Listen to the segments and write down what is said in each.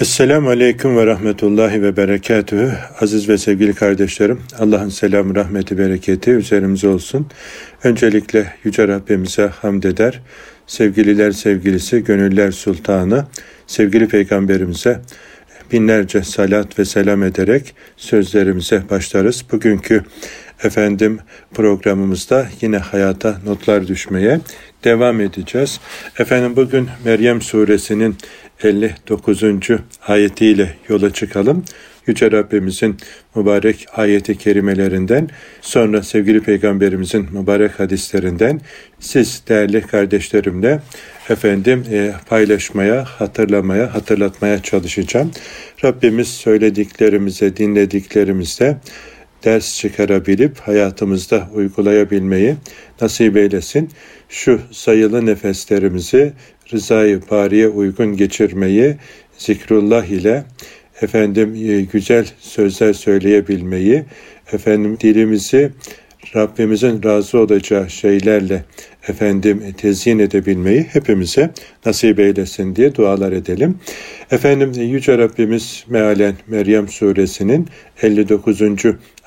Esselamu Aleyküm ve Rahmetullahi ve Berekatühü. Aziz ve sevgili kardeşlerim, Allah'ın selamı, rahmeti, bereketi üzerimize olsun. Öncelikle Yüce Rabbimize hamd eder. Sevgililer sevgilisi, gönüller sultanı, sevgili Peygamberimize binlerce salat ve selam ederek sözlerimize başlarız. Bugünkü efendim programımızda yine hayata notlar düşmeye devam edeceğiz. Efendim bugün Meryem suresinin 59. ayetiyle yola çıkalım. Yüce Rabbimizin mübarek ayeti kerimelerinden sonra sevgili peygamberimizin mübarek hadislerinden siz değerli kardeşlerimle efendim e, paylaşmaya, hatırlamaya, hatırlatmaya çalışacağım. Rabbimiz söylediklerimize, dinlediklerimizde ders çıkarabilip hayatımızda uygulayabilmeyi nasip eylesin. Şu sayılı nefeslerimizi rızayı bariye uygun geçirmeyi zikrullah ile efendim e, güzel sözler söyleyebilmeyi, efendim dilimizi Rabbimizin razı olacağı şeylerle efendim tezyin edebilmeyi hepimize nasip eylesin diye dualar edelim. Efendim Yüce Rabbimiz mealen Meryem suresinin 59.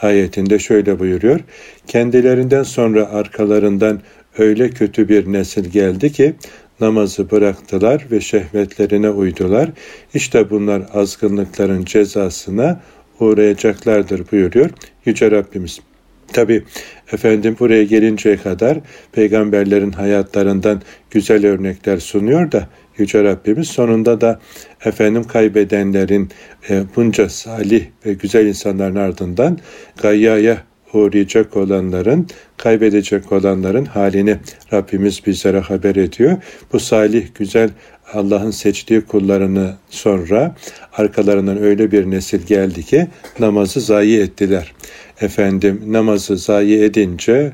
ayetinde şöyle buyuruyor. Kendilerinden sonra arkalarından öyle kötü bir nesil geldi ki namazı bıraktılar ve şehvetlerine uydular. İşte bunlar azgınlıkların cezasına uğrayacaklardır buyuruyor Yüce Rabbimiz. Tabi efendim buraya gelinceye kadar peygamberlerin hayatlarından güzel örnekler sunuyor da Yüce Rabbimiz sonunda da efendim kaybedenlerin e, bunca salih ve güzel insanların ardından gayyaya uğrayacak olanların, kaybedecek olanların halini Rabbimiz bizlere haber ediyor. Bu salih, güzel Allah'ın seçtiği kullarını sonra arkalarından öyle bir nesil geldi ki namazı zayi ettiler. Efendim namazı zayi edince,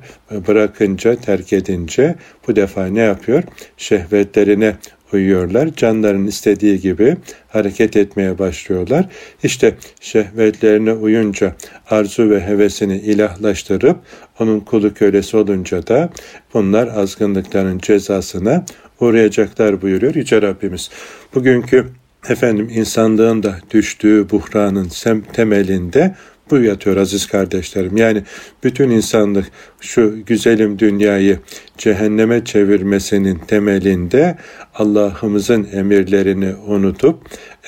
bırakınca, terk edince bu defa ne yapıyor? Şehvetlerine uyuyorlar. Canların istediği gibi hareket etmeye başlıyorlar. İşte şehvetlerine uyunca arzu ve hevesini ilahlaştırıp onun kulu kölesi olunca da bunlar azgınlıkların cezasına uğrayacaklar buyuruyor Yüce Rabbimiz. Bugünkü efendim insanlığın da düştüğü buhranın temelinde bu yatıyor aziz kardeşlerim. Yani bütün insanlık şu güzelim dünyayı cehenneme çevirmesinin temelinde Allah'ımızın emirlerini unutup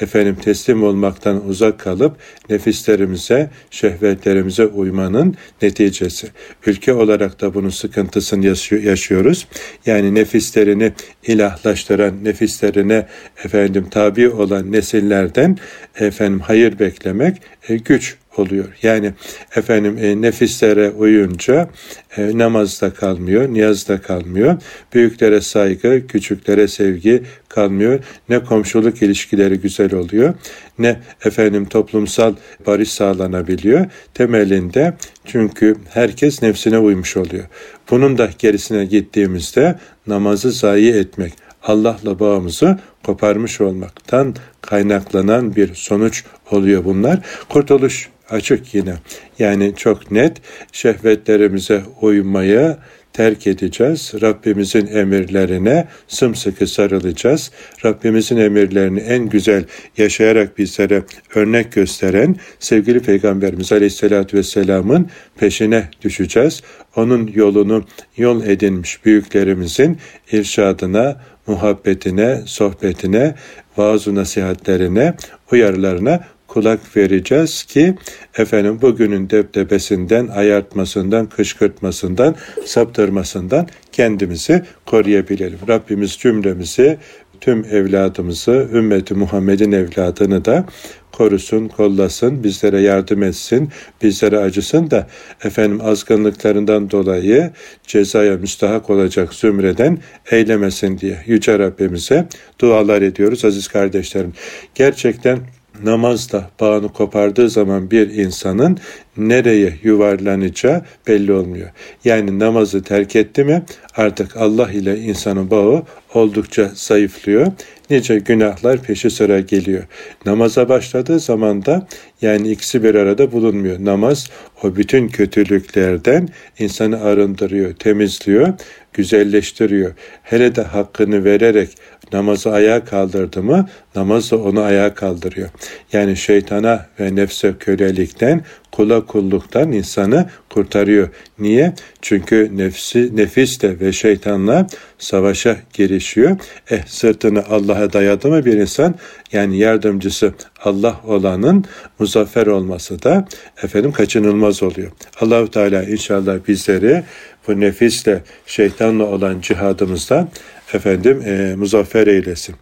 efendim teslim olmaktan uzak kalıp nefislerimize, şehvetlerimize uymanın neticesi. Ülke olarak da bunun sıkıntısını yaşıyoruz. Yani nefislerini ilahlaştıran, nefislerine efendim tabi olan nesillerden efendim hayır beklemek e, güç oluyor. Yani efendim e, nefislere uyunca e, namazda kalmıyor, niyazda kalmıyor. Büyüklere saygı, küçüklere sevgi kalmıyor. Ne komşuluk ilişkileri güzel oluyor, ne efendim toplumsal barış sağlanabiliyor. Temelinde çünkü herkes nefsine uymuş oluyor. Bunun da gerisine gittiğimizde namazı zayi etmek, Allah'la bağımızı koparmış olmaktan kaynaklanan bir sonuç oluyor bunlar. Kurtuluş açık yine. Yani çok net şehvetlerimize uymayı terk edeceğiz. Rabbimizin emirlerine sımsıkı sarılacağız. Rabbimizin emirlerini en güzel yaşayarak bizlere örnek gösteren sevgili Peygamberimiz Aleyhisselatü Vesselam'ın peşine düşeceğiz. Onun yolunu yol edinmiş büyüklerimizin irşadına, muhabbetine, sohbetine, vaaz nasihatlerine, uyarılarına kulak vereceğiz ki efendim bugünün deptebesinden, ayartmasından, kışkırtmasından, saptırmasından kendimizi koruyabilelim. Rabbimiz cümlemizi tüm evladımızı, ümmeti Muhammed'in evladını da korusun, kollasın, bizlere yardım etsin, bizlere acısın da efendim azgınlıklarından dolayı cezaya müstahak olacak zümreden eylemesin diye Yüce Rabbimize dualar ediyoruz aziz kardeşlerim. Gerçekten namazda bağını kopardığı zaman bir insanın nereye yuvarlanacağı belli olmuyor. Yani namazı terk etti mi artık Allah ile insanın bağı oldukça zayıflıyor. Nice günahlar peşi sıra geliyor. Namaza başladığı zaman da yani ikisi bir arada bulunmuyor. Namaz o bütün kötülüklerden insanı arındırıyor, temizliyor, güzelleştiriyor. Hele de hakkını vererek namazı ayağa kaldırdı mı namaz da onu ayağa kaldırıyor. Yani şeytana ve nefse kölelikten, kula kulluktan insanı kurtarıyor. Niye? Çünkü nefsi, nefisle ve şeytanla savaşa girişiyor. Eh sırtını Allah'a dayadı mı bir insan yani yardımcısı Allah olanın muzaffer olması da efendim kaçınılmaz oluyor. Allahu Teala inşallah bizleri bu nefisle şeytanla olan cihadımızda efendim e, muzaffer eylesin.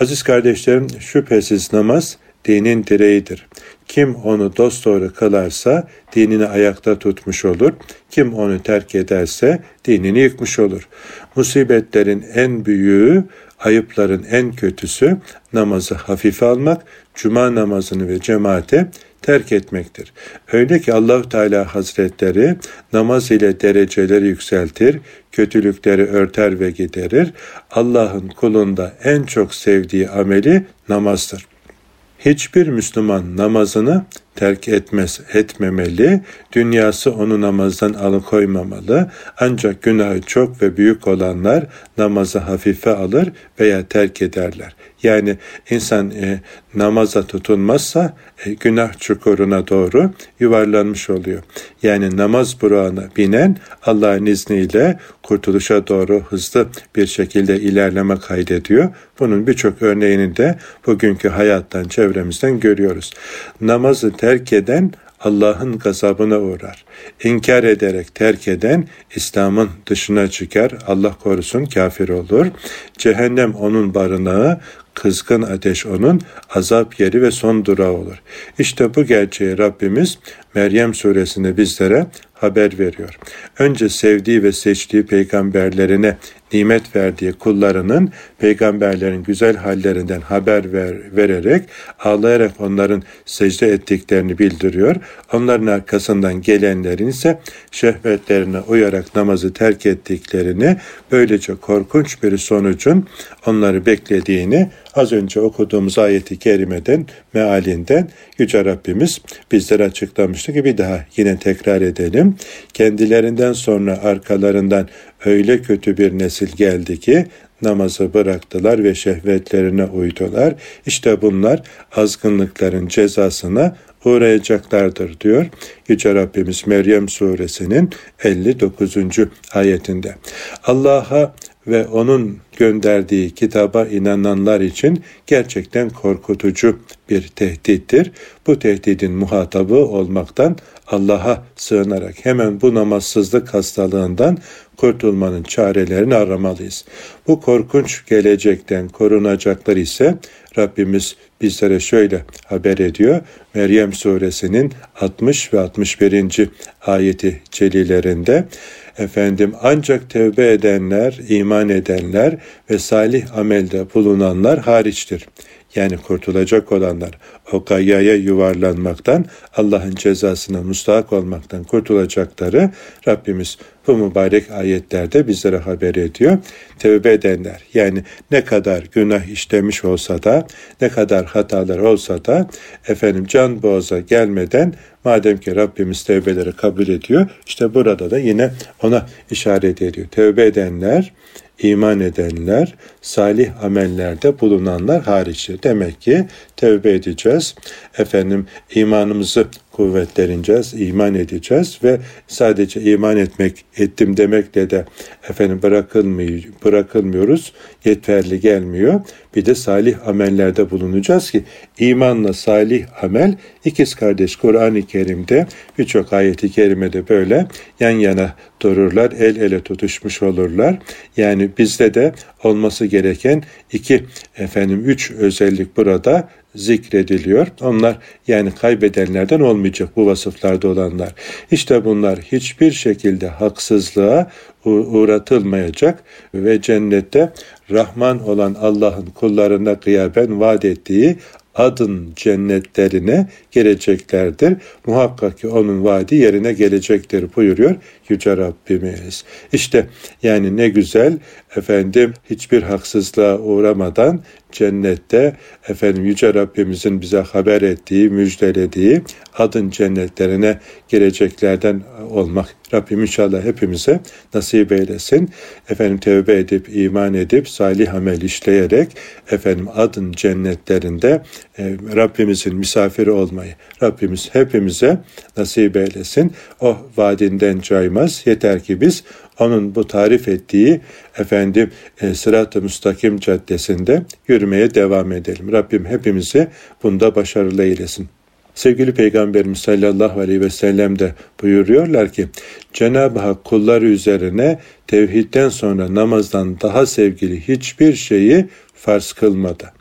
Aziz kardeşlerim şüphesiz namaz dinin direğidir. Kim onu dosdoğru kılarsa dinini ayakta tutmuş olur. Kim onu terk ederse dinini yıkmış olur. Musibetlerin en büyüğü, ayıpların en kötüsü namazı hafife almak, cuma namazını ve cemaate terk etmektir. Öyle ki Allahu Teala Hazretleri namaz ile dereceleri yükseltir, kötülükleri örter ve giderir. Allah'ın kulunda en çok sevdiği ameli namazdır. Hiçbir Müslüman namazını terk etmez, etmemeli, dünyası onu namazdan alıkoymamalı. Ancak günahı çok ve büyük olanlar namazı hafife alır veya terk ederler. Yani insan e, namaza tutunmazsa e, günah çukuruna doğru yuvarlanmış oluyor. Yani namaz burağına binen Allah'ın izniyle kurtuluşa doğru hızlı bir şekilde ilerleme kaydediyor. Bunun birçok örneğini de bugünkü hayattan, çevremizden görüyoruz. Namazı terk eden Allah'ın gazabına uğrar. İnkar ederek terk eden İslam'ın dışına çıkar. Allah korusun kafir olur. Cehennem onun barınağı, kızgın ateş onun azap yeri ve son durağı olur. İşte bu gerçeği Rabbimiz Meryem suresinde bizlere haber veriyor. Önce sevdiği ve seçtiği peygamberlerine nimet verdiği kullarının peygamberlerin güzel hallerinden haber ver, vererek ağlayarak onların secde ettiklerini bildiriyor. Onların arkasından gelenlerin ise şehvetlerine uyarak namazı terk ettiklerini böylece korkunç bir sonucun onları beklediğini az önce okuduğumuz ayeti kerimeden, mealinden Yüce Rabbimiz bizlere açıklamıştı ki bir daha yine tekrar edelim. Kendilerinden sonra arkalarından öyle kötü bir nesil geldi ki namazı bıraktılar ve şehvetlerine uydular. İşte bunlar azgınlıkların cezasına uğrayacaklardır diyor Yüce Rabbimiz Meryem suresinin 59. ayetinde. Allah'a ve onun gönderdiği kitaba inananlar için gerçekten korkutucu bir tehdittir. Bu tehdidin muhatabı olmaktan Allah'a sığınarak hemen bu namazsızlık hastalığından kurtulmanın çarelerini aramalıyız. Bu korkunç gelecekten korunacaklar ise Rabbimiz bizlere şöyle haber ediyor. Meryem suresinin 60 ve 61. ayeti celilerinde efendim ancak tevbe edenler, iman edenler ve salih amelde bulunanlar hariçtir yani kurtulacak olanlar o gayyaya yuvarlanmaktan, Allah'ın cezasına mustahak olmaktan kurtulacakları Rabbimiz bu mübarek ayetlerde bizlere haber ediyor. Tevbe edenler yani ne kadar günah işlemiş olsa da ne kadar hatalar olsa da efendim can boğaza gelmeden madem ki Rabbimiz tevbeleri kabul ediyor işte burada da yine ona işaret ediyor. Tevbe edenler iman edenler, salih amellerde bulunanlar hariçtir. Demek ki tevbe edeceğiz. Efendim imanımızı kuvvetleneceğiz, iman edeceğiz ve sadece iman etmek ettim demekle de efendim bırakılmıyor, bırakılmıyoruz. Yeterli gelmiyor. Bir de salih amellerde bulunacağız ki imanla salih amel ikiz kardeş Kur'an-ı Kerim'de birçok ayeti kerimede böyle yan yana dururlar, el ele tutuşmuş olurlar. Yani bizde de olması gereken iki efendim üç özellik burada zikrediliyor. Onlar yani kaybedenlerden olmayacak bu vasıflarda olanlar. İşte bunlar hiçbir şekilde haksızlığa uğratılmayacak ve cennette Rahman olan Allah'ın kullarına kıyaben vaat ettiği adın cennetlerine geleceklerdir. Muhakkak ki onun vaadi yerine gelecektir buyuruyor Yüce Rabbimiz. İşte yani ne güzel efendim hiçbir haksızlığa uğramadan cennette efendim Yüce Rabbimizin bize haber ettiği, müjdelediği adın cennetlerine gireceklerden olmak Rabbim inşallah hepimize nasip eylesin. Efendim tevbe edip, iman edip, salih amel işleyerek efendim adın cennetlerinde e, Rabbimizin misafiri olmayı Rabbimiz hepimize nasip eylesin. O vaadinden caymaz. Yeter ki biz onun bu tarif ettiği efendim e, sırat-ı müstakim caddesinde yürümeye devam edelim. Rabbim hepimizi bunda başarılı eylesin. Sevgili Peygamberimiz sallallahu aleyhi ve sellem de buyuruyorlar ki Cenab-ı Hak kulları üzerine tevhidden sonra namazdan daha sevgili hiçbir şeyi farz kılmadı.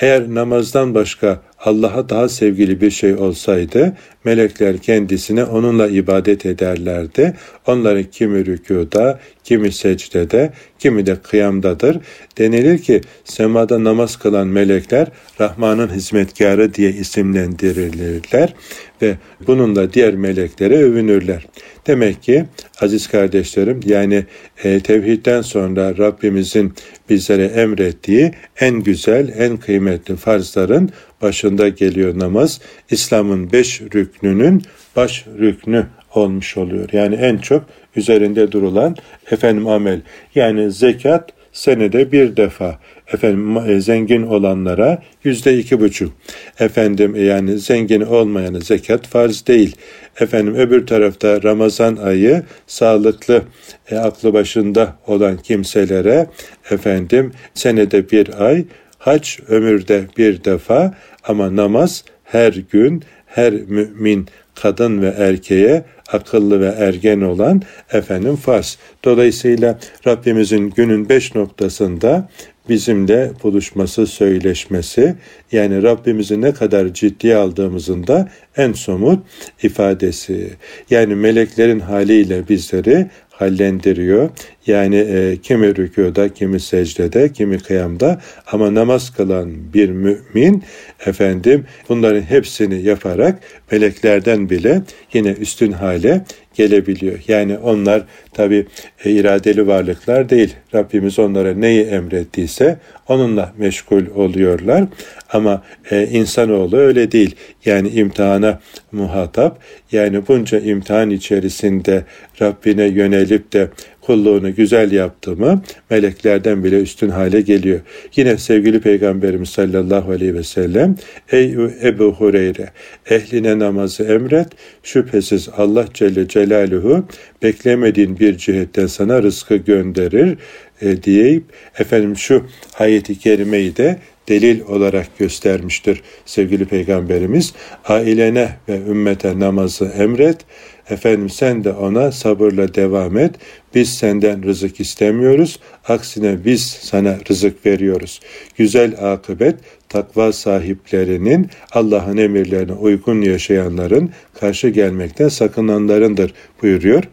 Eğer namazdan başka Allah'a daha sevgili bir şey olsaydı melekler kendisine onunla ibadet ederlerdi. Onların kimi rükuda, kimi secdede, kimi de kıyamdadır. Denilir ki semada namaz kılan melekler Rahman'ın hizmetkarı diye isimlendirilirler ve bununla diğer meleklere övünürler. Demek ki aziz kardeşlerim yani e, tevhidden sonra Rabbimizin bizlere emrettiği en güzel, en kıymetli farzların başında geliyor namaz. İslam'ın beş rüknünün baş rüknü olmuş oluyor. Yani en çok üzerinde durulan efendim amel. Yani zekat senede bir defa. Efendim e, zengin olanlara yüzde iki buçuk. Efendim e, yani zengin olmayanı zekat farz değil. Efendim öbür tarafta Ramazan ayı sağlıklı e, aklı başında olan kimselere efendim senede bir ay hac ömürde bir defa ama namaz her gün her mümin kadın ve erkeğe akıllı ve ergen olan efendim farz. Dolayısıyla Rabbimizin günün beş noktasında bizimle buluşması, söyleşmesi yani Rabbimizi ne kadar ciddiye aldığımızın da en somut ifadesi. Yani meleklerin haliyle bizleri hallendiriyor. Yani e, kimi rükuda, kimi secdede, kimi kıyamda ama namaz kılan bir mümin efendim bunların hepsini yaparak meleklerden bile yine üstün hale gelebiliyor. Yani onlar tabi e, iradeli varlıklar değil. Rabbimiz onlara neyi emrettiyse onunla meşgul oluyorlar. Ama e, insanoğlu öyle değil. Yani imtihana muhatap. Yani bunca imtihan içerisinde Rabbine yönelip de kulluğunu güzel yaptı mı meleklerden bile üstün hale geliyor. Yine sevgili Peygamberimiz sallallahu aleyhi ve sellem Ey Ebu Hureyre ehline namazı emret şüphesiz Allah Celle Celaluhu beklemediğin bir cihetten sana rızkı gönderir e, diyeyip efendim şu ayeti kerimeyi de delil olarak göstermiştir sevgili peygamberimiz. Ailene ve ümmete namazı emret. Efendim sen de ona sabırla devam et. Biz senden rızık istemiyoruz. Aksine biz sana rızık veriyoruz. Güzel akıbet takva sahiplerinin Allah'ın emirlerine uygun yaşayanların karşı gelmekten sakınanlarındır buyuruyor.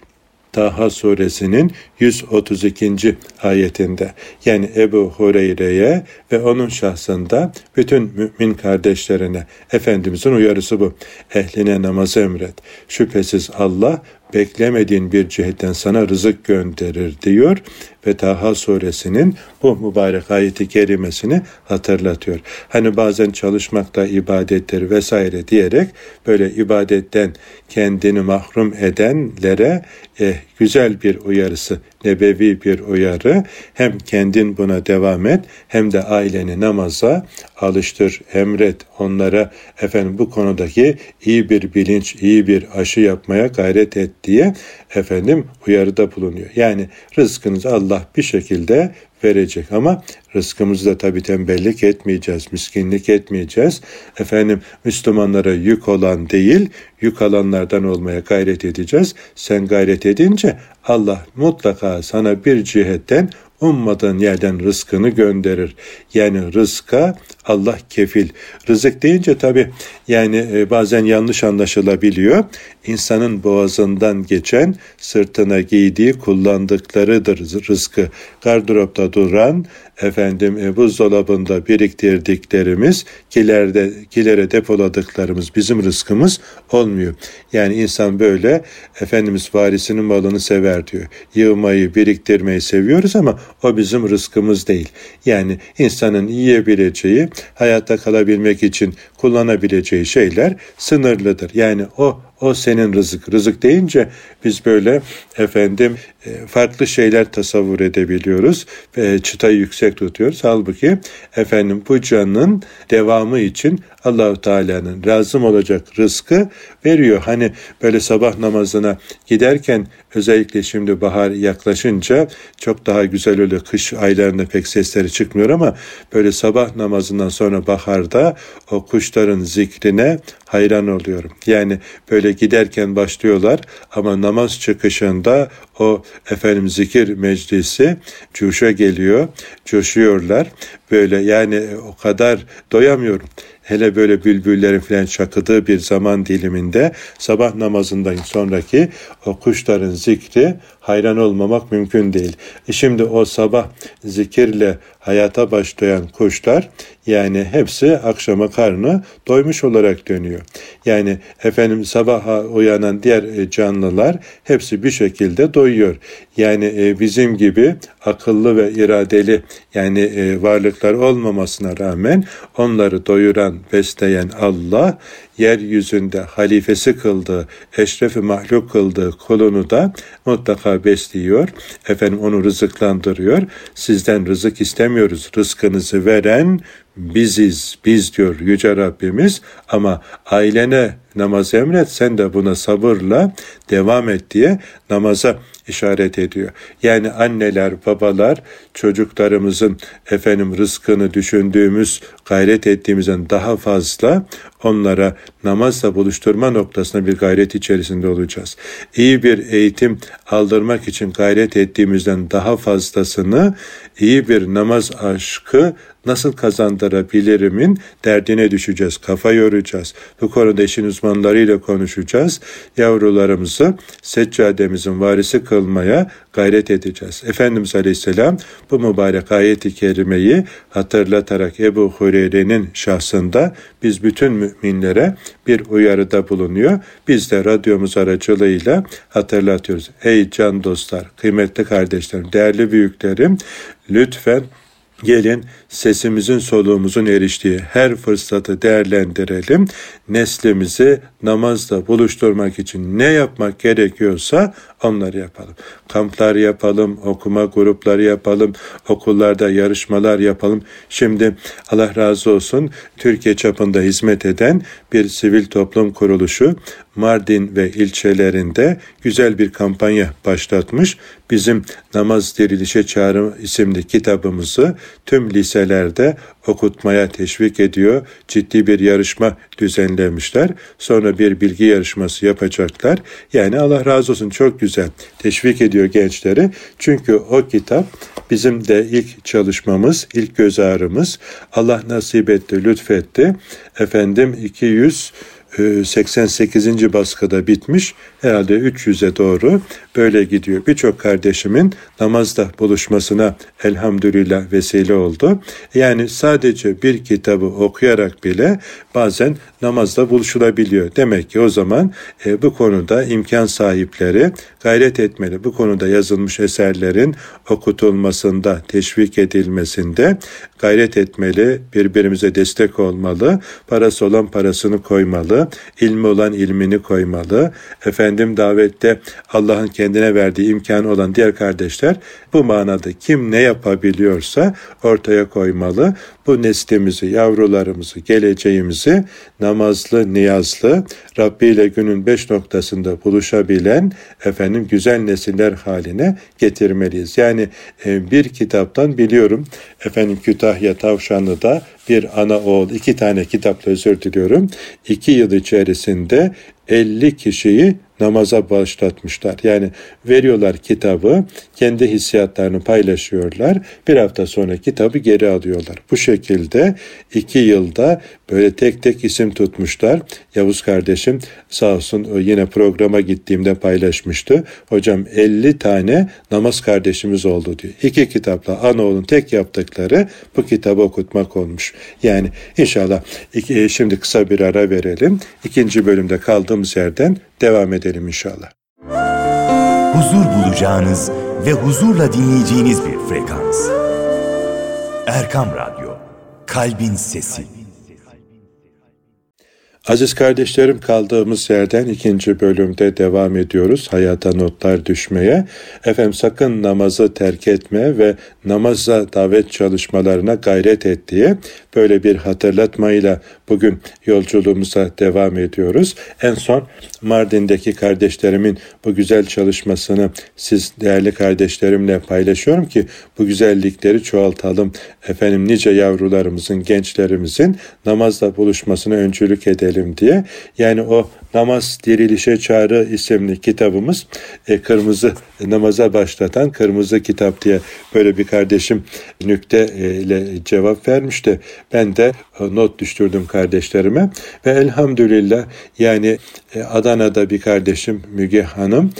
Taha suresinin 132. ayetinde yani Ebu Hureyre'ye ve onun şahsında bütün mümin kardeşlerine Efendimizin uyarısı bu. Ehline namazı emret. Şüphesiz Allah beklemediğin bir cihetten sana rızık gönderir diyor ve Taha suresinin bu mübarek ayeti kerimesini hatırlatıyor. Hani bazen çalışmakta ibadettir vesaire diyerek böyle ibadetten kendini mahrum edenlere e, güzel bir uyarısı, nebevi bir uyarı. Hem kendin buna devam et hem de aileni namaza alıştır, emret onlara efendim bu konudaki iyi bir bilinç, iyi bir aşı yapmaya gayret et diye efendim uyarıda bulunuyor. Yani rızkınızı Allah bir şekilde verecek ama rızkımızı da tabii tembellik etmeyeceğiz, miskinlik etmeyeceğiz. Efendim Müslümanlara yük olan değil, yük alanlardan olmaya gayret edeceğiz. Sen gayret edince Allah mutlaka sana bir cihetten ummadığın yerden rızkını gönderir. Yani rızka Allah kefil. Rızık deyince tabi yani e, bazen yanlış anlaşılabiliyor. İnsanın boğazından geçen sırtına giydiği kullandıklarıdır rızkı. Gardıropta duran efendim e, buzdolabında biriktirdiklerimiz kilerde kilere depoladıklarımız bizim rızkımız olmuyor. Yani insan böyle Efendimiz varisinin malını sever diyor. Yığmayı, biriktirmeyi seviyoruz ama o bizim rızkımız değil. Yani insanın yiyebileceği, hayatta kalabilmek için kullanabileceği şeyler sınırlıdır. Yani o o senin rızık. Rızık deyince biz böyle efendim e, farklı şeyler tasavvur edebiliyoruz ve çıtayı yüksek tutuyoruz. Halbuki efendim bu canın devamı için Allahu Teala'nın razım olacak rızkı veriyor. Hani böyle sabah namazına giderken özellikle şimdi bahar yaklaşınca çok daha güzel oluyor. Kış aylarında pek sesleri çıkmıyor ama böyle sabah namazından sonra baharda o kuşların zikrine hayran oluyorum. Yani böyle giderken başlıyorlar ama namaz çıkışında o efendim zikir meclisi cuşa geliyor, coşuyorlar. Böyle yani o kadar doyamıyorum hele böyle bülbüllerin falan çakıdığı bir zaman diliminde sabah namazından sonraki o kuşların zikri hayran olmamak mümkün değil. E şimdi o sabah zikirle hayata başlayan kuşlar yani hepsi akşama karnı doymuş olarak dönüyor. Yani efendim sabaha uyanan diğer e, canlılar hepsi bir şekilde doyuyor. Yani e, bizim gibi akıllı ve iradeli yani varlıklar olmamasına rağmen onları doyuran, besleyen Allah yeryüzünde halifesi kıldığı, eşrefi mahluk kıldığı kulunu da mutlaka besliyor. Efendim onu rızıklandırıyor. Sizden rızık istemiyoruz. Rızkınızı veren biziz, biz diyor Yüce Rabbimiz ama ailene namaz emret sen de buna sabırla devam et diye namaza işaret ediyor. Yani anneler, babalar çocuklarımızın efendim rızkını düşündüğümüz, gayret ettiğimizden daha fazla onlara namazla buluşturma noktasında bir gayret içerisinde olacağız. İyi bir eğitim aldırmak için gayret ettiğimizden daha fazlasını iyi bir namaz aşkı nasıl kazandırabilirimin derdine düşeceğiz, kafa yoracağız. Bu konuda işin uzmanlarıyla konuşacağız. Yavrularımızı seccademizin varisi kılmaya gayret edeceğiz. Efendimiz Aleyhisselam bu mübarek ayeti kerimeyi hatırlatarak Ebu Hureyre'nin şahsında biz bütün müminlere bir uyarıda bulunuyor. Biz de radyomuz aracılığıyla hatırlatıyoruz. Ey can dostlar, kıymetli kardeşlerim, değerli büyüklerim, lütfen Gelin sesimizin soluğumuzun eriştiği her fırsatı değerlendirelim. Neslimizi namazla buluşturmak için ne yapmak gerekiyorsa onları yapalım. Kamplar yapalım, okuma grupları yapalım, okullarda yarışmalar yapalım. Şimdi Allah razı olsun Türkiye çapında hizmet eden bir sivil toplum kuruluşu Mardin ve ilçelerinde güzel bir kampanya başlatmış. Bizim Namaz Dirilişe Çağrı isimli kitabımızı tüm liselerde okutmaya teşvik ediyor. Ciddi bir yarışma düzenlemişler. Sonra bir bilgi yarışması yapacaklar. Yani Allah razı olsun çok güzel teşvik ediyor gençleri. Çünkü o kitap bizim de ilk çalışmamız, ilk göz ağrımız. Allah nasip etti, lütfetti. Efendim 200 88. baskıda bitmiş. Herhalde 300'e doğru böyle gidiyor. Birçok kardeşimin namazda buluşmasına elhamdülillah vesile oldu. Yani sadece bir kitabı okuyarak bile bazen namazda buluşulabiliyor. Demek ki o zaman e, bu konuda imkan sahipleri gayret etmeli. Bu konuda yazılmış eserlerin okutulmasında, teşvik edilmesinde gayret etmeli, birbirimize destek olmalı, parası olan parasını koymalı, ilmi olan ilmini koymalı. Efendim davette Allah'ın kendine verdiği imkanı olan diğer kardeşler bu manada kim ne yapabiliyorsa ortaya koymalı. Bu neslimizi, yavrularımızı, geleceğimizi namazlı, niyazlı, Rabbi ile günün beş noktasında buluşabilen efendim güzel nesiller haline getirmeliyiz. Yani e, bir kitaptan biliyorum efendim Kütahya Tavşanlı'da bir ana oğul iki tane kitapla özür diliyorum. iki yıl içerisinde 50 kişiyi namaza başlatmışlar. Yani veriyorlar kitabı, kendi hissiyatlarını paylaşıyorlar. Bir hafta sonra kitabı geri alıyorlar. Bu şekilde iki yılda böyle tek tek isim tutmuşlar. Yavuz kardeşim sağ olsun yine programa gittiğimde paylaşmıştı. Hocam 50 tane namaz kardeşimiz oldu diyor. İki kitapla anaoğlun tek yaptıkları bu kitabı okutmak olmuş. Yani inşallah iki, şimdi kısa bir ara verelim. İkinci bölümde kaldığımız yerden devam edelim inşallah. Huzur bulacağınız ve huzurla dinleyeceğiniz bir frekans. Erkam Radyo, Kalbin Sesi. Aziz kardeşlerim kaldığımız yerden ikinci bölümde devam ediyoruz. Hayata notlar düşmeye. Efendim sakın namazı terk etme ve namaza davet çalışmalarına gayret et diye böyle bir hatırlatmayla bugün yolculuğumuza devam ediyoruz. En son Mardin'deki kardeşlerimin bu güzel çalışmasını siz değerli kardeşlerimle paylaşıyorum ki bu güzellikleri çoğaltalım. Efendim nice yavrularımızın, gençlerimizin namazla buluşmasına öncülük edelim diye. Yani o Namaz Dirilişe Çağrı isimli kitabımız e, kırmızı namaza başlatan kırmızı kitap diye böyle bir kardeşim nükte e, ile cevap vermişti. Ben de e, not düştürdüm kardeşlerime ve elhamdülillah yani e, Adana'da bir kardeşim Müge Hanım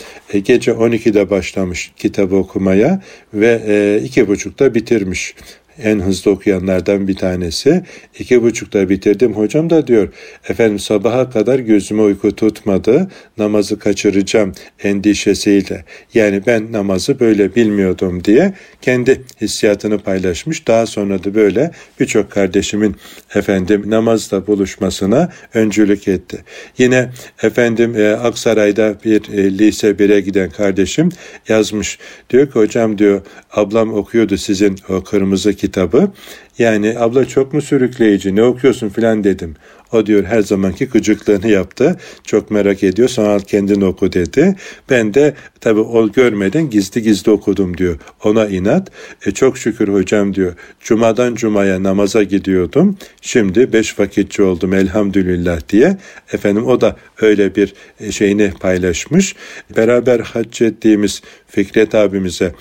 gece 12'de başlamış kitabı okumaya ve iki buçukta bitirmiş en hızlı okuyanlardan bir tanesi. İki buçukta bitirdim. Hocam da diyor efendim sabaha kadar gözüme uyku tutmadı. Namazı kaçıracağım endişesiyle. Yani ben namazı böyle bilmiyordum diye kendi hissiyatını paylaşmış. Daha sonra da böyle birçok kardeşimin efendim namazla buluşmasına öncülük etti. Yine efendim e, Aksaray'da bir e, lise 1'e giden kardeşim yazmış. Diyor ki hocam diyor ablam okuyordu sizin o kırmızı kitabı. Yani abla çok mu sürükleyici ne okuyorsun filan dedim. O diyor her zamanki gıcıklığını yaptı. Çok merak ediyor. Sonra kendin oku dedi. Ben de tabii o görmeden gizli gizli okudum diyor. Ona inat. E çok şükür hocam diyor. Cumadan cumaya namaza gidiyordum. Şimdi beş vakitçi oldum elhamdülillah diye. Efendim o da öyle bir e, şeyini paylaşmış. Beraber hac ettiğimiz Fikret abimize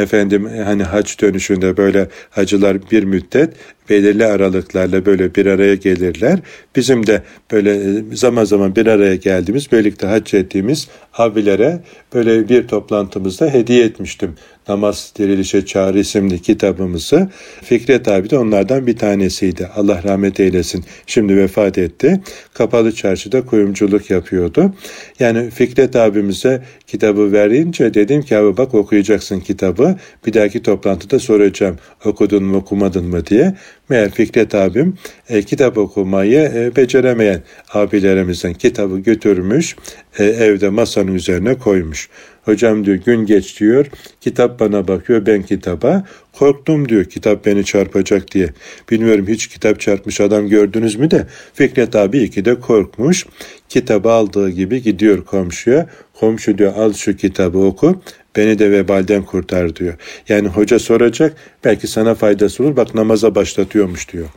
efendim hani hac dönüşünde böyle hacılar bir müddet belirli aralıklarla böyle bir araya gelirler. Bizim de böyle e, zaman zaman bir araya geldiğimiz, birlikte hac ettiğimiz abilere böyle bir toplantımızda hediye etmiştim. Namaz Dirilişe Çağrı isimli kitabımızı. Fikret abi de onlardan bir tanesiydi. Allah rahmet eylesin. Şimdi vefat etti. Kapalı çarşıda kuyumculuk yapıyordu. Yani Fikret abimize kitabı verince dedim ki abi bak okuyacaksın kitabı. Bir dahaki toplantıda soracağım okudun mu okumadın mı diye. Meğer Fikret abim e, kitap okumayı e, beceremeyen abilerimizden kitabı götürmüş, e, evde masanın üzerine koymuş. Hocam diyor gün geç diyor, kitap bana bakıyor ben kitaba. Korktum diyor kitap beni çarpacak diye. Bilmiyorum hiç kitap çarpmış adam gördünüz mü de Fikret abi iki de korkmuş. Kitabı aldığı gibi gidiyor komşuya. Komşu diyor al şu kitabı oku beni de vebalden kurtar diyor. Yani hoca soracak belki sana faydası olur bak namaza başlatıyormuş diyor.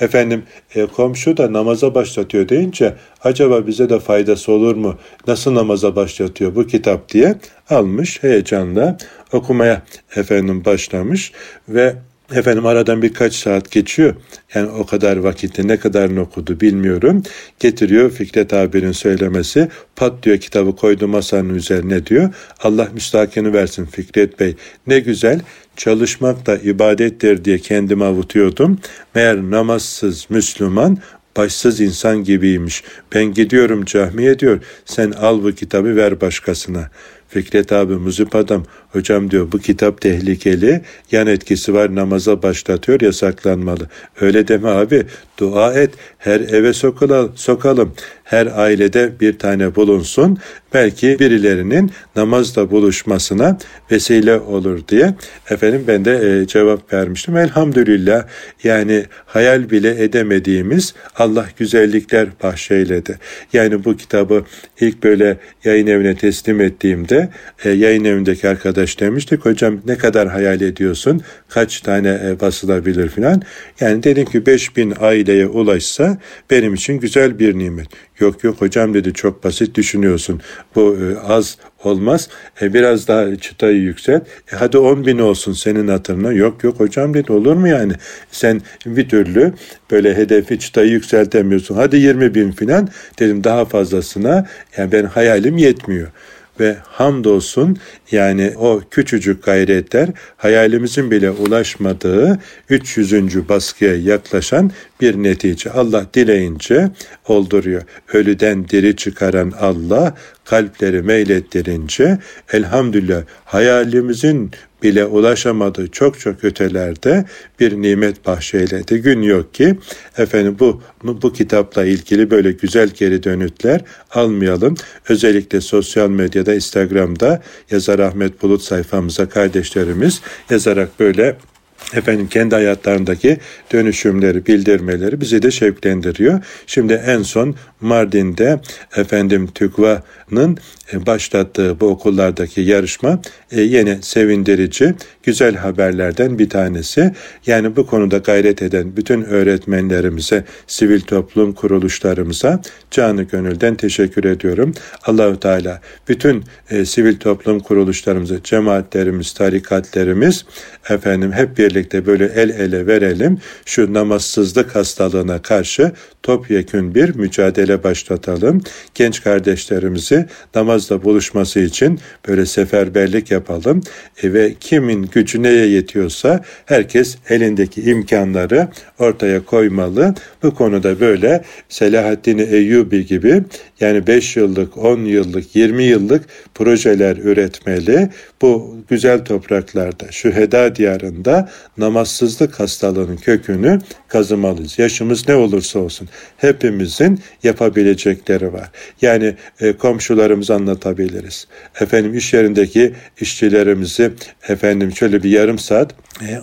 Efendim e, komşu da namaza başlatıyor deyince acaba bize de faydası olur mu? Nasıl namaza başlatıyor bu kitap diye almış heyecanla okumaya efendim başlamış ve Efendim aradan birkaç saat geçiyor. Yani o kadar vakitte ne kadarını okudu bilmiyorum. Getiriyor Fikret abinin söylemesi. Pat diyor kitabı koydu masanın üzerine diyor. Allah müstakini versin Fikret Bey. Ne güzel çalışmak da ibadettir diye kendimi avutuyordum. Meğer namazsız Müslüman başsız insan gibiymiş. Ben gidiyorum camiye diyor. Sen al bu kitabı ver başkasına. Fikret abi muzip adam hocam diyor bu kitap tehlikeli yan etkisi var namaza başlatıyor yasaklanmalı. Öyle deme abi dua et her eve sokalım, sokalım her ailede bir tane bulunsun belki birilerinin namazda buluşmasına vesile olur diye efendim ben de e, cevap vermiştim. Elhamdülillah yani hayal bile edemediğimiz Allah güzellikler bahşeyledi. Yani bu kitabı ilk böyle yayın evine teslim ettiğimde e, yayın evindeki arkadaş demişti hocam ne kadar hayal ediyorsun? Kaç tane e, basılabilir filan. Yani dedim ki 5000 aileye ulaşsa benim için güzel bir nimet. Yok yok hocam dedi çok basit düşünüyorsun. Bu e, az olmaz. E, biraz daha çıtayı yükselt. E, hadi 10 bin olsun senin hatırına. Yok yok hocam dedi olur mu yani? Sen bir türlü böyle hedefi çıtayı yükseltemiyorsun. Hadi 20 bin filan dedim daha fazlasına. Yani ben hayalim yetmiyor ve hamdolsun yani o küçücük gayretler hayalimizin bile ulaşmadığı 300. baskıya yaklaşan bir netice. Allah dileyince olduruyor. Ölüden diri çıkaran Allah kalpleri meylettirince elhamdülillah hayalimizin bile ulaşamadığı çok çok ötelerde bir nimet bahşeyledi. Gün yok ki efendim bu bu kitapla ilgili böyle güzel geri dönütler almayalım. Özellikle sosyal medyada, Instagram'da yazar Ahmet Bulut sayfamıza kardeşlerimiz yazarak böyle efendim kendi hayatlarındaki dönüşümleri, bildirmeleri bizi de şevklendiriyor. Şimdi en son Mardin'de efendim TÜGVA'nın başlattığı bu okullardaki yarışma e, yine sevindirici, güzel haberlerden bir tanesi. Yani bu konuda gayret eden bütün öğretmenlerimize, sivil toplum kuruluşlarımıza canı gönülden teşekkür ediyorum. Allahu Teala bütün e, sivil toplum kuruluşlarımızı, cemaatlerimiz, tarikatlerimiz efendim hep birlikte böyle el ele verelim. Şu namazsızlık hastalığına karşı topyekün bir mücadele başlatalım. Genç kardeşlerimizi namazla buluşması için böyle seferberlik yapalım e, ve kimin gücü neye yetiyorsa herkes elindeki imkanları ortaya koymalı. Bu konuda böyle Selahaddin Eyyubi gibi yani 5 yıllık, 10 yıllık, 20 yıllık projeler üretmeli. Bu güzel topraklarda, şu Heda diyarında namazsızlık hastalığının kökünü kazımalıyız. Yaşımız ne olursa olsun hepimizin yapabilecekleri var. Yani e, komşularımız anlatabiliriz. Efendim iş yerindeki işçilerimizi efendim şöyle bir yarım saat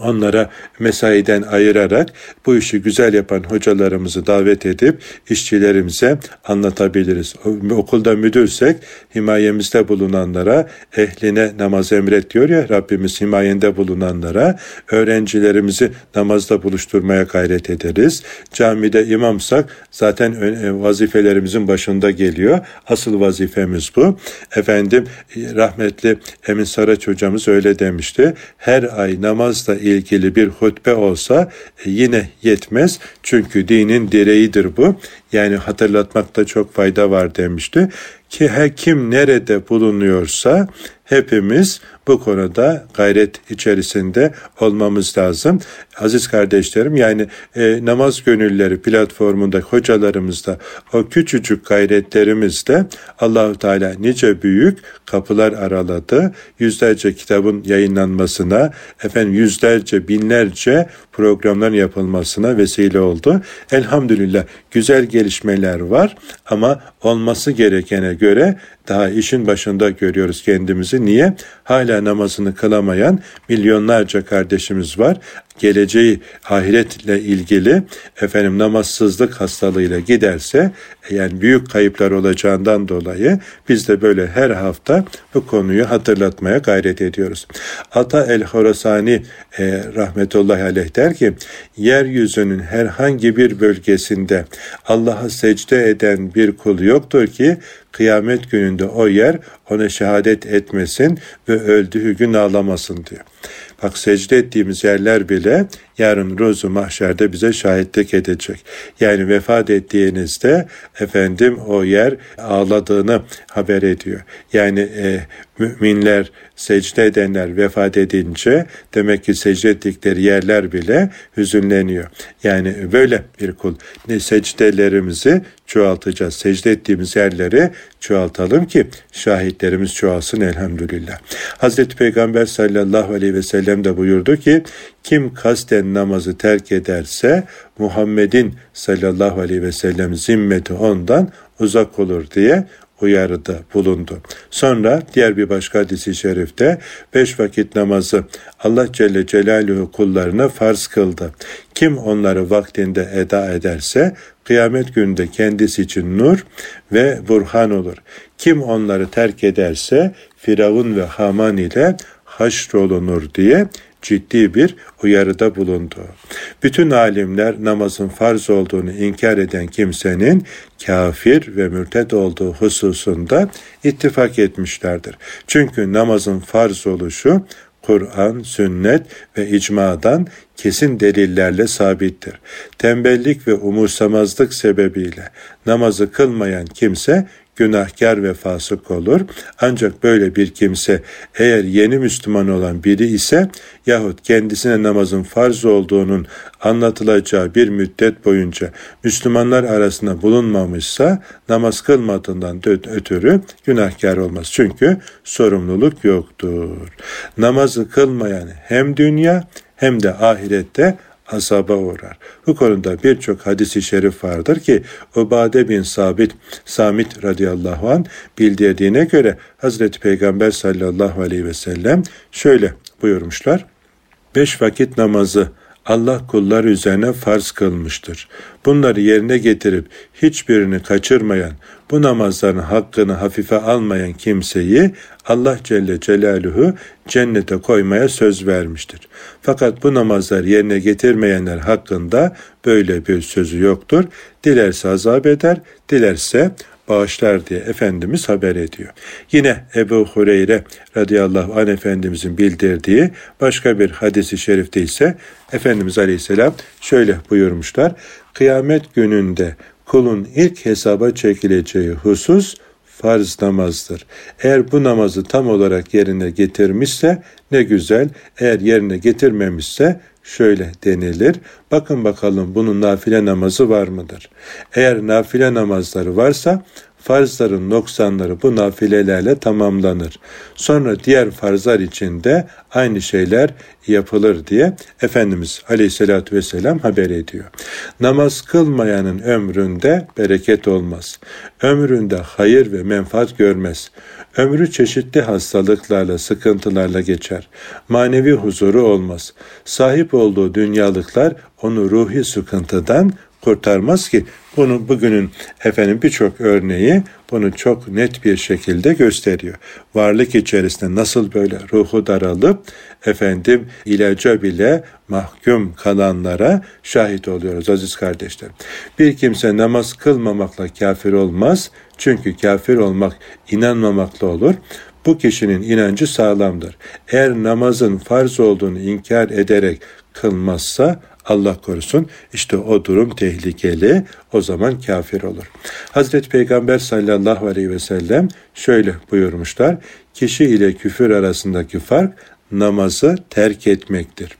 onlara mesaiden ayırarak bu işi güzel yapan hocalarımızı davet edip işçilerimize anlatabiliriz. Okulda müdürsek himayemizde bulunanlara ehline namaz emret diyor ya Rabbimiz himayende bulunanlara öğrencilerimizi namazda buluşturmaya gayret ederiz. Camide imamsak zaten e, vazifelerimizin başında geliyor. Asıl vazifemiz bu. Efendim rahmetli Emin Saraç hocamız öyle demişti. Her ay namazla ilgili bir hutbe olsa e, yine yetmez. Çünkü dinin direğidir bu. Yani hatırlatmakta çok fayda var demişti. Ki her kim nerede bulunuyorsa hepimiz bu konuda gayret içerisinde olmamız lazım. Aziz kardeşlerim yani e, namaz gönülleri platformunda hocalarımızda o küçücük gayretlerimizde Allahu Teala nice büyük kapılar araladı. Yüzlerce kitabın yayınlanmasına, efendim yüzlerce, binlerce programların yapılmasına vesile oldu. Elhamdülillah güzel gelişmeler var ama olması gerekene göre daha işin başında görüyoruz kendimizi. Niye? Hala namazını kılamayan milyonlarca kardeşimiz var geleceği ahiretle ilgili efendim namazsızlık hastalığıyla giderse yani büyük kayıplar olacağından dolayı biz de böyle her hafta bu konuyu hatırlatmaya gayret ediyoruz. Ata el-Horasani e, rahmetullahi aleyh der ki yeryüzünün herhangi bir bölgesinde Allah'a secde eden bir kul yoktur ki kıyamet gününde o yer ona şehadet etmesin ve öldüğü gün ağlamasın diyor. Bak secde ettiğimiz yerler bile yarın ruzu mahşerde bize şahitlik edecek. Yani vefat ettiğinizde efendim o yer ağladığını haber ediyor. Yani e, müminler, secde edenler vefat edince demek ki secde ettikleri yerler bile hüzünleniyor. Yani böyle bir kul. Ne secdelerimizi çoğaltacağız. Secde ettiğimiz yerleri çoğaltalım ki şahitlerimiz çoğalsın elhamdülillah. Hazreti Peygamber sallallahu aleyhi ve sellem de buyurdu ki kim kasten namazı terk ederse Muhammed'in sallallahu aleyhi ve sellem zimmeti ondan uzak olur diye uyarıda bulundu. Sonra diğer bir başka hadisi şerifte beş vakit namazı Allah Celle Celaluhu kullarına farz kıldı. Kim onları vaktinde eda ederse kıyamet gününde kendisi için nur ve burhan olur. Kim onları terk ederse Firavun ve Haman ile haşrolunur diye ciddi bir uyarıda bulundu. Bütün alimler namazın farz olduğunu inkar eden kimsenin kafir ve mürted olduğu hususunda ittifak etmişlerdir. Çünkü namazın farz oluşu Kur'an, sünnet ve icmadan kesin delillerle sabittir. Tembellik ve umursamazlık sebebiyle namazı kılmayan kimse günahkar ve fasık olur. Ancak böyle bir kimse eğer yeni Müslüman olan biri ise yahut kendisine namazın farz olduğunun anlatılacağı bir müddet boyunca Müslümanlar arasında bulunmamışsa namaz kılmadığından ötürü günahkar olmaz. Çünkü sorumluluk yoktur. Namazı kılmayan hem dünya hem de ahirette azaba uğrar. Bu konuda birçok hadisi şerif vardır ki Ubade bin Sabit Samit radıyallahu an bildirdiğine göre Hazreti Peygamber sallallahu aleyhi ve sellem şöyle buyurmuşlar. Beş vakit namazı Allah kullar üzerine farz kılmıştır. Bunları yerine getirip hiçbirini kaçırmayan, bu namazların hakkını hafife almayan kimseyi Allah Celle Celaluhu cennete koymaya söz vermiştir. Fakat bu namazları yerine getirmeyenler hakkında böyle bir sözü yoktur. Dilerse azap eder, dilerse bağışlar diye Efendimiz haber ediyor. Yine Ebu Hureyre radıyallahu anh Efendimizin bildirdiği başka bir hadisi şerifte ise Efendimiz aleyhisselam şöyle buyurmuşlar. Kıyamet gününde kulun ilk hesaba çekileceği husus farz namazdır. Eğer bu namazı tam olarak yerine getirmişse ne güzel, eğer yerine getirmemişse şöyle denilir. Bakın bakalım bunun nafile namazı var mıdır? Eğer nafile namazları varsa farzların noksanları bu nafilelerle tamamlanır. Sonra diğer farzlar için de aynı şeyler yapılır diye Efendimiz Aleyhisselatü Vesselam haber ediyor. Namaz kılmayanın ömründe bereket olmaz. Ömründe hayır ve menfaat görmez. Ömrü çeşitli hastalıklarla, sıkıntılarla geçer. Manevi huzuru olmaz. Sahip olduğu dünyalıklar onu ruhi sıkıntıdan kurtarmaz ki bunu bugünün efendim birçok örneği bunu çok net bir şekilde gösteriyor. Varlık içerisinde nasıl böyle ruhu daralıp efendim ilaca bile mahkum kalanlara şahit oluyoruz aziz kardeşlerim. Bir kimse namaz kılmamakla kafir olmaz. Çünkü kafir olmak inanmamakla olur. Bu kişinin inancı sağlamdır. Eğer namazın farz olduğunu inkar ederek kılmazsa Allah korusun işte o durum tehlikeli o zaman kafir olur. Hazreti Peygamber sallallahu aleyhi ve sellem şöyle buyurmuşlar. Kişi ile küfür arasındaki fark namazı terk etmektir.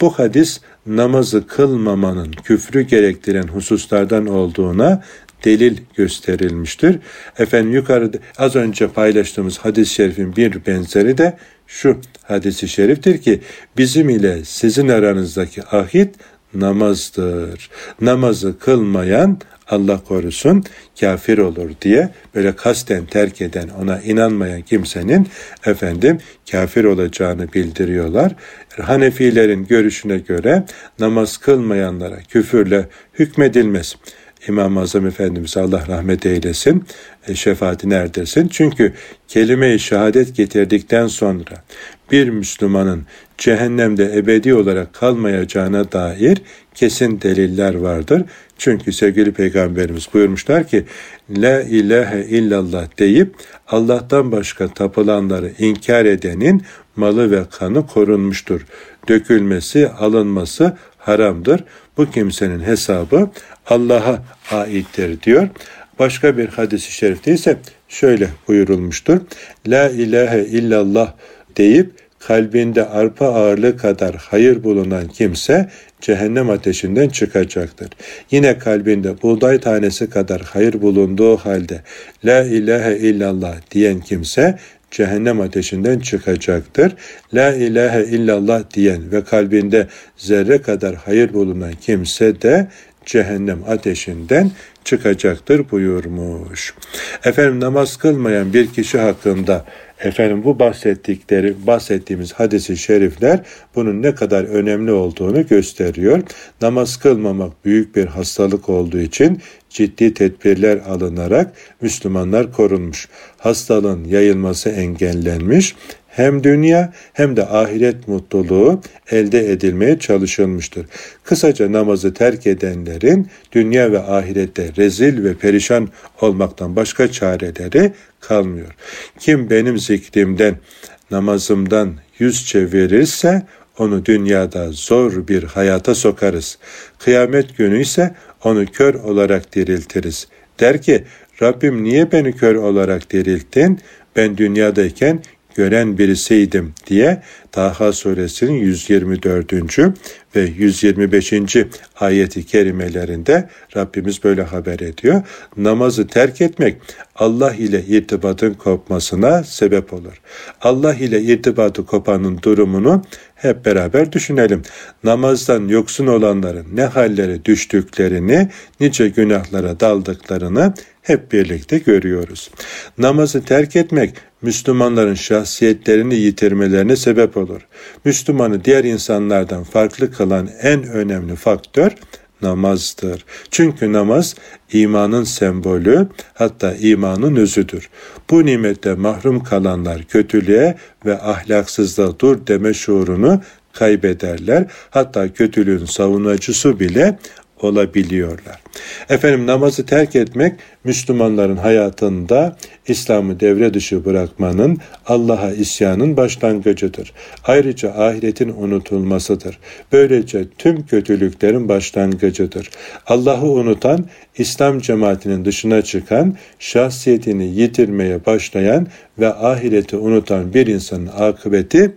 Bu hadis namazı kılmamanın küfrü gerektiren hususlardan olduğuna delil gösterilmiştir. Efendim yukarıda az önce paylaştığımız hadis-i şerifin bir benzeri de şu hadisi şeriftir ki bizim ile sizin aranızdaki ahit namazdır. Namazı kılmayan Allah korusun kafir olur diye böyle kasten terk eden ona inanmayan kimsenin efendim kafir olacağını bildiriyorlar. Hanefilerin görüşüne göre namaz kılmayanlara küfürle hükmedilmez. İmam-ı Azam Efendimiz Allah rahmet eylesin, e, şefaatini erdirsin. Çünkü kelime-i şehadet getirdikten sonra bir Müslümanın cehennemde ebedi olarak kalmayacağına dair kesin deliller vardır. Çünkü sevgili Peygamberimiz buyurmuşlar ki La ilahe illallah deyip Allah'tan başka tapılanları inkar edenin malı ve kanı korunmuştur. Dökülmesi, alınması haramdır. Bu kimsenin hesabı Allah'a aittir diyor. Başka bir hadisi şerifte ise şöyle buyurulmuştur. La ilahe illallah deyip kalbinde arpa ağırlığı kadar hayır bulunan kimse cehennem ateşinden çıkacaktır. Yine kalbinde buğday tanesi kadar hayır bulunduğu halde La ilahe illallah diyen kimse cehennem ateşinden çıkacaktır. La ilahe illallah diyen ve kalbinde zerre kadar hayır bulunan kimse de cehennem ateşinden çıkacaktır buyurmuş. Efendim namaz kılmayan bir kişi hakkında efendim bu bahsettikleri bahsettiğimiz hadisi şerifler bunun ne kadar önemli olduğunu gösteriyor. Namaz kılmamak büyük bir hastalık olduğu için ciddi tedbirler alınarak Müslümanlar korunmuş. Hastalığın yayılması engellenmiş hem dünya hem de ahiret mutluluğu elde edilmeye çalışılmıştır. Kısaca namazı terk edenlerin dünya ve ahirette rezil ve perişan olmaktan başka çareleri kalmıyor. Kim benim zikrimden, namazımdan yüz çevirirse onu dünyada zor bir hayata sokarız. Kıyamet günü ise onu kör olarak diriltiriz. Der ki Rabbim niye beni kör olarak dirilttin? Ben dünyadayken gören birisiydim diye Taha suresinin 124. ve 125. ayeti kerimelerinde Rabbimiz böyle haber ediyor. Namazı terk etmek Allah ile irtibatın kopmasına sebep olur. Allah ile irtibatı kopanın durumunu hep beraber düşünelim. Namazdan yoksun olanların ne hallere düştüklerini, nice günahlara daldıklarını hep birlikte görüyoruz. Namazı terk etmek Müslümanların şahsiyetlerini yitirmelerine sebep olur. Müslümanı diğer insanlardan farklı kılan en önemli faktör namazdır. Çünkü namaz imanın sembolü hatta imanın özüdür. Bu nimette mahrum kalanlar kötülüğe ve ahlaksızlığa dur deme şuurunu kaybederler. Hatta kötülüğün savunucusu bile olabiliyorlar. Efendim namazı terk etmek Müslümanların hayatında İslam'ı devre dışı bırakmanın Allah'a isyanın başlangıcıdır. Ayrıca ahiretin unutulmasıdır. Böylece tüm kötülüklerin başlangıcıdır. Allah'ı unutan, İslam cemaatinin dışına çıkan, şahsiyetini yitirmeye başlayan ve ahireti unutan bir insanın akıbeti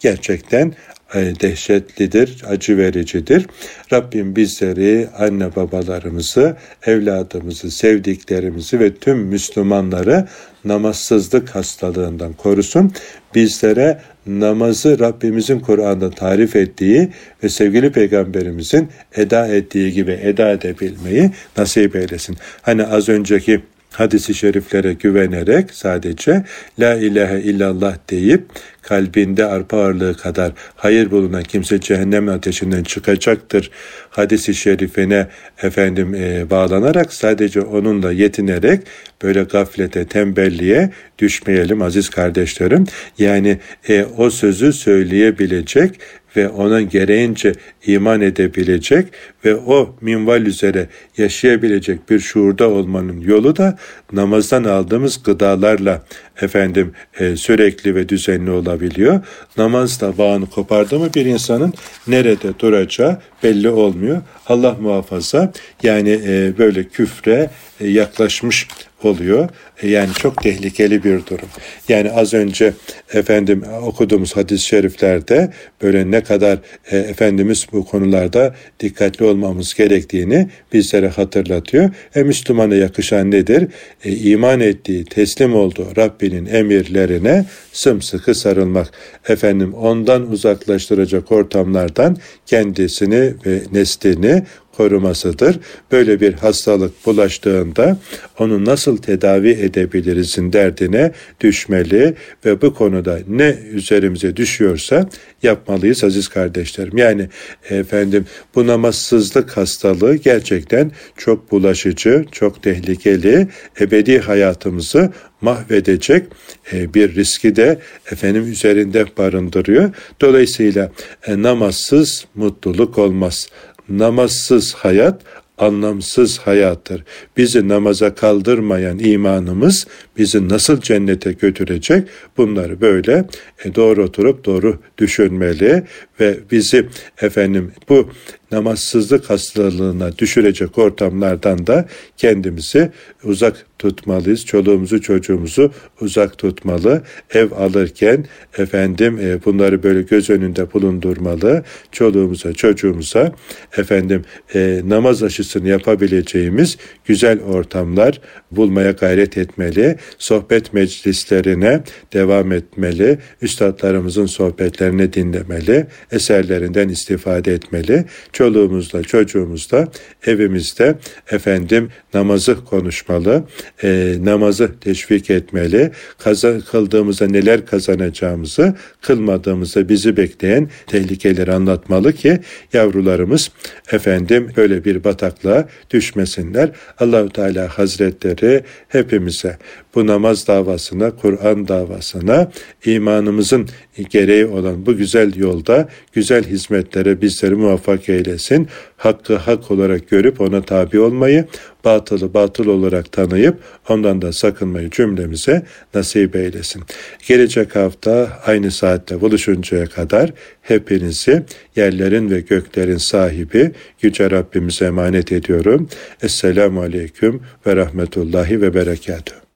gerçekten dehşetlidir, acı vericidir. Rabbim bizleri, anne babalarımızı, evladımızı, sevdiklerimizi ve tüm Müslümanları namazsızlık hastalığından korusun. Bizlere namazı Rabbimizin Kur'an'da tarif ettiği ve sevgili peygamberimizin eda ettiği gibi eda edebilmeyi nasip eylesin. Hani az önceki hadisi şeriflere güvenerek sadece La ilahe illallah deyip kalbinde arpa ağırlığı kadar hayır bulunan kimse cehennem ateşinden çıkacaktır hadisi şerifine efendim e, bağlanarak sadece onunla yetinerek böyle gaflete, tembelliğe düşmeyelim aziz kardeşlerim. Yani e, o sözü söyleyebilecek ve ona gereğince iman edebilecek ve o minval üzere yaşayabilecek bir şuurda olmanın yolu da namazdan aldığımız gıdalarla efendim e, sürekli ve düzenli olabiliyor. Namazda bağını kopardı mı bir insanın nerede duracağı belli olmuyor. Allah muhafaza yani e, böyle küfre e, yaklaşmış oluyor. E, yani çok tehlikeli bir durum. Yani az önce efendim okuduğumuz hadis-i şeriflerde böyle ne kadar e, Efendimiz bu konularda dikkatli olmamız gerektiğini bizlere hatırlatıyor. E Müslümana yakışan nedir? E, iman ettiği, teslim olduğu Rabbinin emirlerine sımsıkı sarılmak. Efendim ondan uzaklaştıracak ortamlardan kendisini ve neslini korumasıdır. Böyle bir hastalık bulaştığında onu nasıl tedavi edebilirizin derdine düşmeli ve bu konuda ne üzerimize düşüyorsa yapmalıyız aziz kardeşlerim. Yani efendim bu namazsızlık hastalığı gerçekten çok bulaşıcı, çok tehlikeli, ebedi hayatımızı mahvedecek e, bir riski de efendim üzerinde barındırıyor. Dolayısıyla e, namazsız mutluluk olmaz namazsız hayat anlamsız hayattır. Bizi namaza kaldırmayan imanımız bizi nasıl cennete götürecek? Bunları böyle e, doğru oturup doğru düşünmeli ve bizi efendim bu namazsızlık hastalığına düşürecek ortamlardan da kendimizi uzak tutmalıyız. Çoluğumuzu çocuğumuzu uzak tutmalı. Ev alırken efendim e, bunları böyle göz önünde bulundurmalı. Çoluğumuza çocuğumuza efendim e, namaz aşısını yapabileceğimiz güzel ortamlar bulmaya gayret etmeli. Sohbet meclislerine devam etmeli. Üstadlarımızın sohbetlerini dinlemeli. Eserlerinden istifade etmeli çoluğumuzla, çocuğumuzla, evimizde efendim namazı konuşmalı, e, namazı teşvik etmeli, kaza, kıldığımızda neler kazanacağımızı, kılmadığımızda bizi bekleyen tehlikeleri anlatmalı ki yavrularımız efendim böyle bir bataklığa düşmesinler. Allahu Teala Hazretleri hepimize bu namaz davasına, Kur'an davasına, imanımızın gereği olan bu güzel yolda güzel hizmetlere bizleri muvaffak eylesin. Hakkı hak olarak görüp ona tabi olmayı, batılı batıl olarak tanıyıp ondan da sakınmayı cümlemize nasip eylesin. Gelecek hafta aynı saatte buluşuncaya kadar hepinizi yerlerin ve göklerin sahibi Yüce Rabbimize emanet ediyorum. Esselamu Aleyküm ve Rahmetullahi ve Berekatuhu.